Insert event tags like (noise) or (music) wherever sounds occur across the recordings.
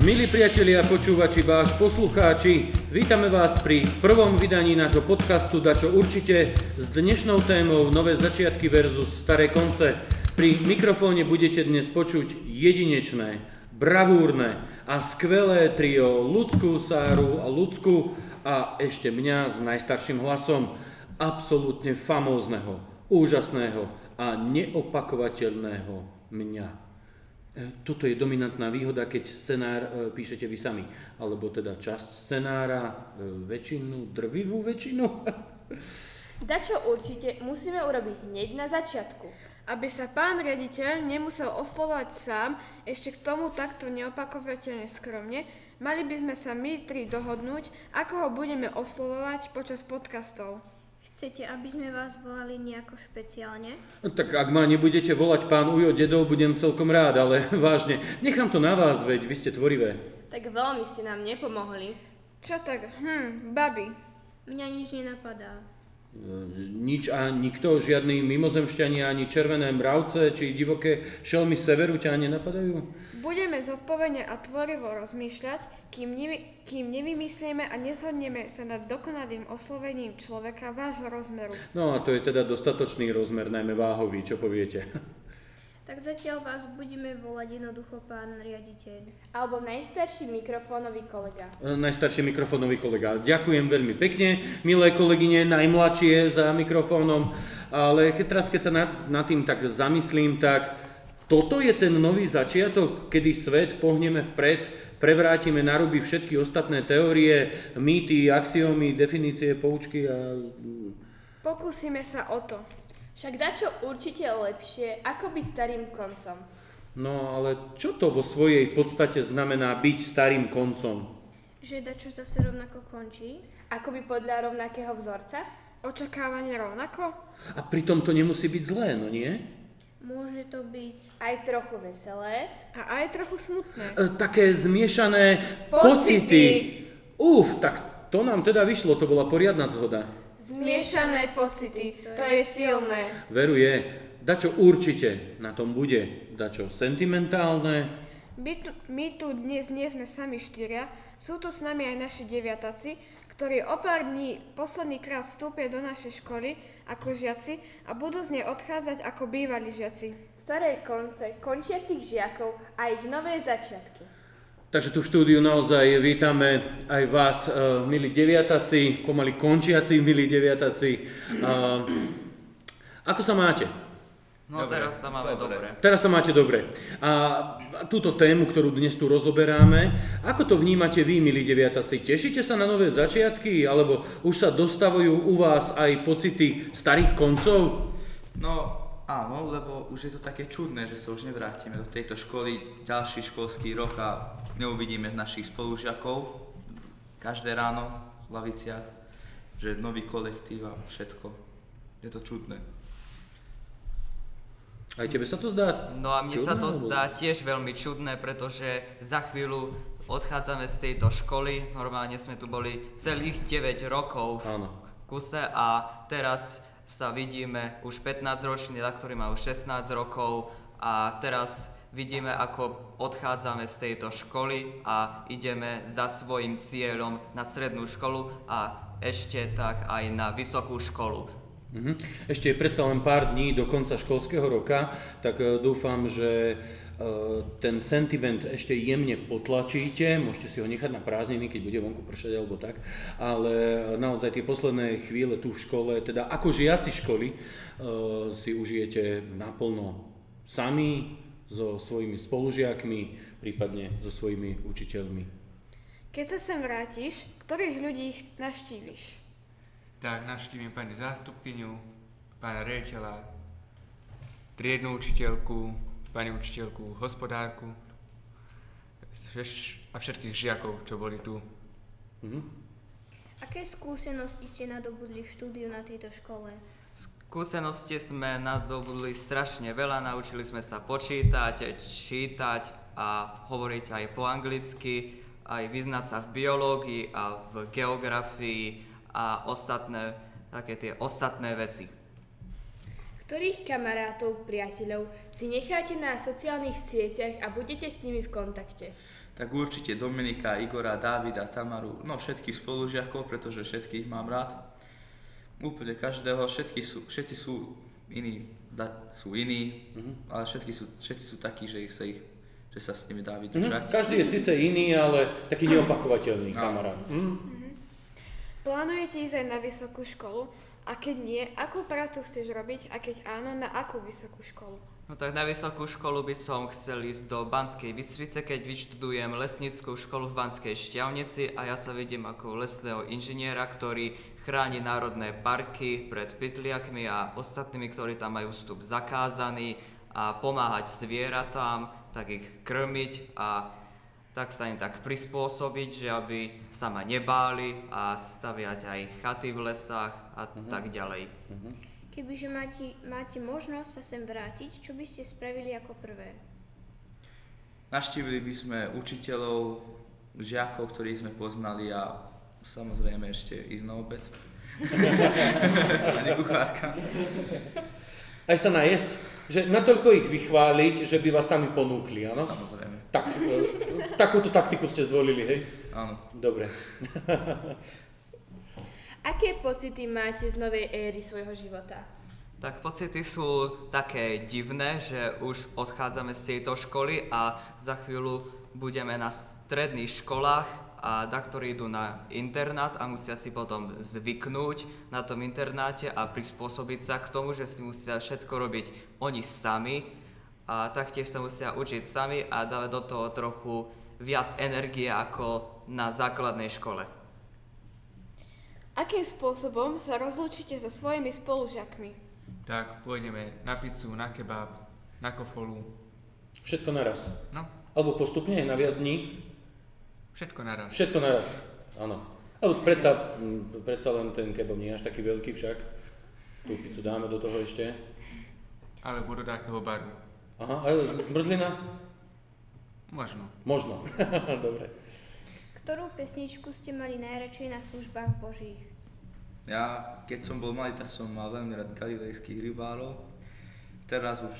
Milí priatelia, počúvači, váš poslucháči, vítame vás pri prvom vydaní nášho podcastu Dačo určite s dnešnou témou Nové začiatky versus staré konce. Pri mikrofóne budete dnes počuť jedinečné, bravúrne a skvelé trio Ľudskú, Sáru a Ľudsku a ešte mňa s najstarším hlasom, absolútne famózneho, úžasného a neopakovateľného mňa. E, toto je dominantná výhoda, keď scenár e, píšete vy sami, alebo teda časť scenára, e, väčšinu, drvivú väčšinu. (laughs) Dačo určite musíme urobiť hneď na začiatku. Aby sa pán riaditeľ nemusel oslovať sám, ešte k tomu takto neopakovateľne skromne, mali by sme sa my tri dohodnúť, ako ho budeme oslovovať počas podcastov. Chcete, aby sme vás volali nejako špeciálne? No, tak ak ma nebudete volať pán Ujo dedov, budem celkom rád, ale (laughs) vážne, nechám to na vás, veď vy ste tvorivé. Tak veľmi ste nám nepomohli. Čo tak? Hm, babi. Mňa nič nenapadá. Nič a nikto, žiadny mimozemšťania, ani červené mravce, či divoké šelmy severu ťa nenapadajú? Budeme zodpovedne a tvorivo rozmýšľať, kým, nevy, kým nevymyslíme a nezhodneme sa nad dokonalým oslovením človeka vášho rozmeru. No a to je teda dostatočný rozmer, najmä váhový, čo poviete? (laughs) Tak zatiaľ vás budeme volať jednoducho pán riaditeľ. Alebo najstarší mikrofónový kolega. E, Najstarší mikrofónový kolega. Ďakujem veľmi pekne, milé kolegyne, najmladšie za mikrofónom, ale keď teraz, keď sa nad, nad tým tak zamyslím, tak toto je ten nový začiatok, kedy svet pohneme vpred, prevrátime na ruby všetky ostatné teórie, mýty, axiómy, definície, poučky a... Pokúsime sa o to. Však dačo určite lepšie, ako byť starým koncom. No ale čo to vo svojej podstate znamená byť starým koncom? Že dačo zase rovnako končí? Ako by podľa rovnakého vzorca? Očakávanie rovnako? A pritom to nemusí byť zlé, no nie? Môže to byť... Aj trochu veselé. A aj trochu smutné. E, také zmiešané pocity. Pocity. Uf, tak to nám teda vyšlo, to bola poriadna zhoda. Zmiešané pocity, to je silné. Veru je, dačo určite na tom bude, dačo sentimentálne. My tu, my tu dnes nie sme sami štyria, sú tu s nami aj naši deviataci, ktorí o pár dní posledný krát vstúpia do našej školy ako žiaci a budú z nej odchádzať ako bývalí žiaci. Staré konce, končiacich žiakov a ich nové začiatky. Takže tu v štúdiu naozaj vítame aj vás, uh, milí deviataci, pomaly končiaci, milí deviataci. Uh, ako sa máte? No Dobre, teraz sa máme dobre. dobre. Teraz sa máte dobre. A túto tému, ktorú dnes tu rozoberáme, ako to vnímate vy, milí deviataci? Tešíte sa na nové začiatky, alebo už sa dostavujú u vás aj pocity starých koncov? No áno, lebo už je to také čudné, že sa už nevrátime do tejto školy ďalší školský rok a neuvidíme našich spolužiakov každé ráno v laviciach, že nový kolektív a všetko. Je to čudné. Aj tebe sa to zdá? No a mne sa čudné, to alebo- zdá tiež veľmi čudné, pretože za chvíľu odchádzame z tejto školy. Normálne sme tu boli celých 9 rokov v Áno. kuse a teraz sa vidíme už 15 ročný, ktorý má už 16 rokov a teraz vidíme, ako odchádzame z tejto školy a ideme za svojim cieľom na strednú školu a ešte tak aj na vysokú školu. Mhm. Ešte je predsa len pár dní do konca školského roka, tak e, dúfam, že e, ten sentiment ešte jemne potlačíte, môžete si ho nechať na prázdniny, keď bude vonku pršať alebo tak, ale naozaj tie posledné chvíle tu v škole, teda ako žiaci školy, e, si užijete naplno sami, so svojimi spolužiakmi, prípadne so svojimi učiteľmi. Keď sa sem vrátiš, ktorých ľudí navštíviš? Tak navštívim pani zástupkyňu, pána riaditeľa, triednu učiteľku, pani učiteľku, hospodárku a všetkých žiakov, čo boli tu. Mhm. Aké skúsenosti ste nadobudli v štúdiu na tejto škole? Skúsenosti sme nadobudli strašne veľa, naučili sme sa počítať, čítať a hovoriť aj po anglicky, aj vyznať sa v biológii a v geografii a ostatné, také tie ostatné veci. Ktorých kamarátov, priateľov si necháte na sociálnych sieťach a budete s nimi v kontakte? tak určite Dominika, Igora, Davida, Tamaru, no všetkých spolužiakov, pretože všetkých mám rád. Úplne každého, všetky sú, všetci sú iní, da, sú iní, ale všetky sú, všetci sú takí, že, ich sa ich, že sa s nimi dá vydržať. Mhm. Každý je síce iný, ale taký (clears throat) neopakovateľný Áno. kamarát. Mhm. Plánujete ísť aj na vysokú školu? A keď nie, akú prácu chceš robiť? A keď áno, na akú vysokú školu? No tak na vysokú školu by som chcel ísť do Banskej Bystrice, keď vyštudujem lesnickú školu v Banskej Šťavnici a ja sa vidím ako lesného inžiniera, ktorý chráni národné parky pred pytliakmi a ostatnými, ktorí tam majú vstup zakázaný a pomáhať zvieratám, tak ich krmiť a tak sa im tak prispôsobiť, že aby sa ma nebáli a staviať aj chaty v lesách a tak ďalej. Kebyže máte, máte možnosť sa sem vrátiť, čo by ste spravili ako prvé? Naštívili by sme učiteľov, žiakov, ktorých sme poznali a samozrejme ešte ísť na obed. (laughs) Pani kuchárka. Aj sa najesť, že natoľko ich vychváliť, že by vás sami ponúkli, áno? Samozrejme. Tak, e, takúto taktiku ste zvolili, hej? Áno. Dobre. (laughs) Aké pocity máte z novej éry svojho života? Tak pocity sú také divné, že už odchádzame z tejto školy a za chvíľu budeme na stredných školách a na ktorí idú na internát a musia si potom zvyknúť na tom internáte a prispôsobiť sa k tomu, že si musia všetko robiť oni sami a taktiež sa musia učiť sami a dávať do toho trochu viac energie ako na základnej škole. Akým spôsobom sa rozlúčite so svojimi spolužiakmi? Tak pôjdeme na pizzu, na kebab, na kofolu. Všetko naraz. No, Alebo postupne, na viac dní. všetko naraz. Všetko naraz. Áno. Alebo predsa, mm, predsa len ten kebab nie je až taký veľký však. Tú pizzu dáme do toho ešte. Alebo do takého baru. Aha, a zmrzlina? Možno. Možno. (laughs) Dobre. Ktorú pesničku ste mali najradšej na službách Božích? Ja, keď som bol malý, tak som mal veľmi rád galilejských rybárov. Teraz už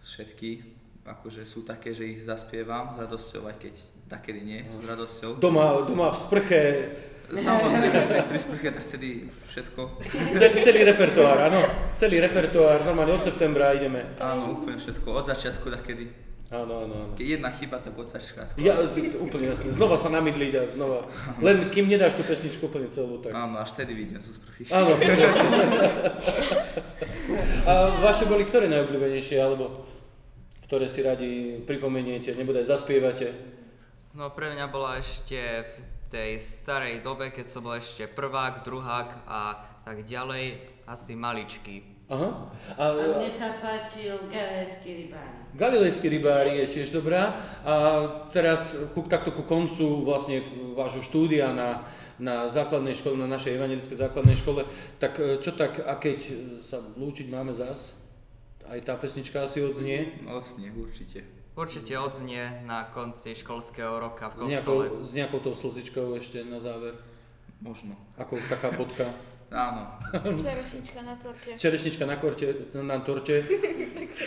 všetky, akože sú také, že ich zaspievam s radosťou, aj keď takedy nie, s radosťou. Doma, doma v sprche, Samozrejme, pri, pri sprche, tak vtedy všetko. (laughs) celý, celý repertoár, áno. Celý repertoár, normálne od septembra ideme. Áno, úplne všetko, od začiatku takedy. Áno, áno, áno. Keď jedna chyba, tak od začiatku. Ja, úplne jasné. Znova sa namydliť a znova. Len kým nedáš tú pesničku úplne celú, tak... Áno, až vtedy vidím zo sprchy. Áno. A vaše boli ktoré najobľúbenejšie, alebo ktoré si radi pripomeniete, nebude aj zaspievate? No pre mňa bola ešte v tej starej dobe, keď som bol ešte prvák, druhák a tak ďalej, asi maličký. Aha. A, A mne sa páčil galejský rybári. Galilejský rybári je tiež dobrá. A teraz ku, takto ku koncu vlastne vášho štúdia na, na základnej škole, na našej evangelickej základnej škole, tak e, čo tak, a keď sa lúčiť máme zas? Aj tá pesnička asi odznie? No, sneh, určite. Určite odznie na konci školského roka v S nejakou, kostole. s nejakou tou slzičkou ešte na záver? Možno. Ako taká bodka? (laughs) Áno. Čerešnička na torte. Čerešnička na, korte, na torte?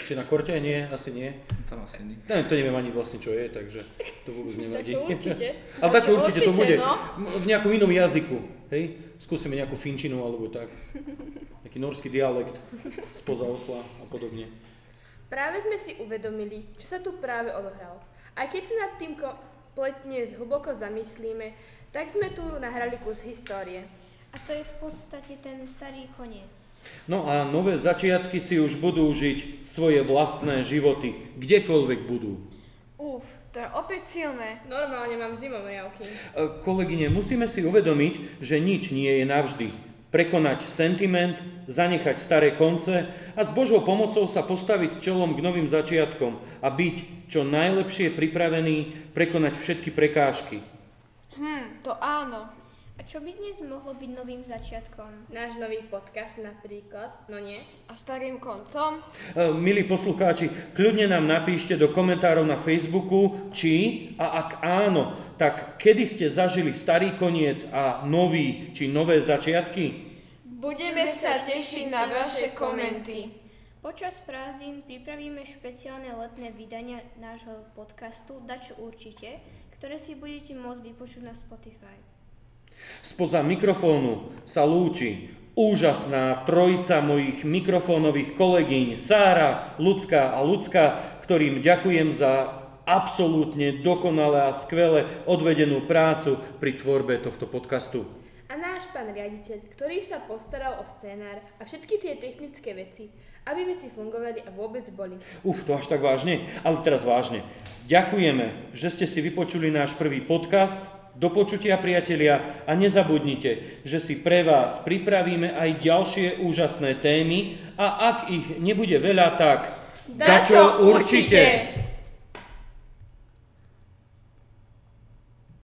Či na korte? Nie, asi nie. Tam asi nie. Ne, to neviem ani vlastne čo je, takže to vôbec nevadí. Dačo určite. Ale dačo Dačo určite to určite, bude. no. V nejakom inom jazyku. Hej? Skúsime nejakú finčinu alebo tak. Nejaký norský dialekt spoza osla a podobne. Práve sme si uvedomili, čo sa tu práve odohralo. Aj keď sa nad tým kompletne hlboko zamyslíme, tak sme tu nahrali kus histórie. A to je v podstate ten starý koniec. No a nové začiatky si už budú žiť svoje vlastné životy, kdekoľvek budú. Uf, to je opäť silné. Normálne mám zimomriavky. E, Kolegyne, musíme si uvedomiť, že nič nie je navždy. Prekonať sentiment, zanechať staré konce a s Božou pomocou sa postaviť čelom k novým začiatkom a byť čo najlepšie pripravený prekonať všetky prekážky. Hm, to áno. A čo by dnes mohlo byť novým začiatkom? Náš nový podcast napríklad, no nie? A starým koncom? E, Milí poslucháči, kľudne nám napíšte do komentárov na Facebooku, či a ak áno, tak kedy ste zažili starý koniec a nový či nové začiatky? Budeme sa tešiť na vaše komenty. Počas prázdnin pripravíme špeciálne letné vydania nášho podcastu Dačo určite, ktoré si budete môcť vypočuť na Spotify. Spoza mikrofónu sa lúči úžasná trojica mojich mikrofónových kolegyň Sára, Lucka a Lucka, ktorým ďakujem za absolútne dokonale a skvele odvedenú prácu pri tvorbe tohto podcastu. Náš pán riaditeľ, ktorý sa postaral o scénár a všetky tie technické veci, aby veci fungovali a vôbec boli. Uf, to až tak vážne? Ale teraz vážne. Ďakujeme, že ste si vypočuli náš prvý podcast. Do počutia, priatelia, a nezabudnite, že si pre vás pripravíme aj ďalšie úžasné témy a ak ich nebude veľa, tak Dačo určite!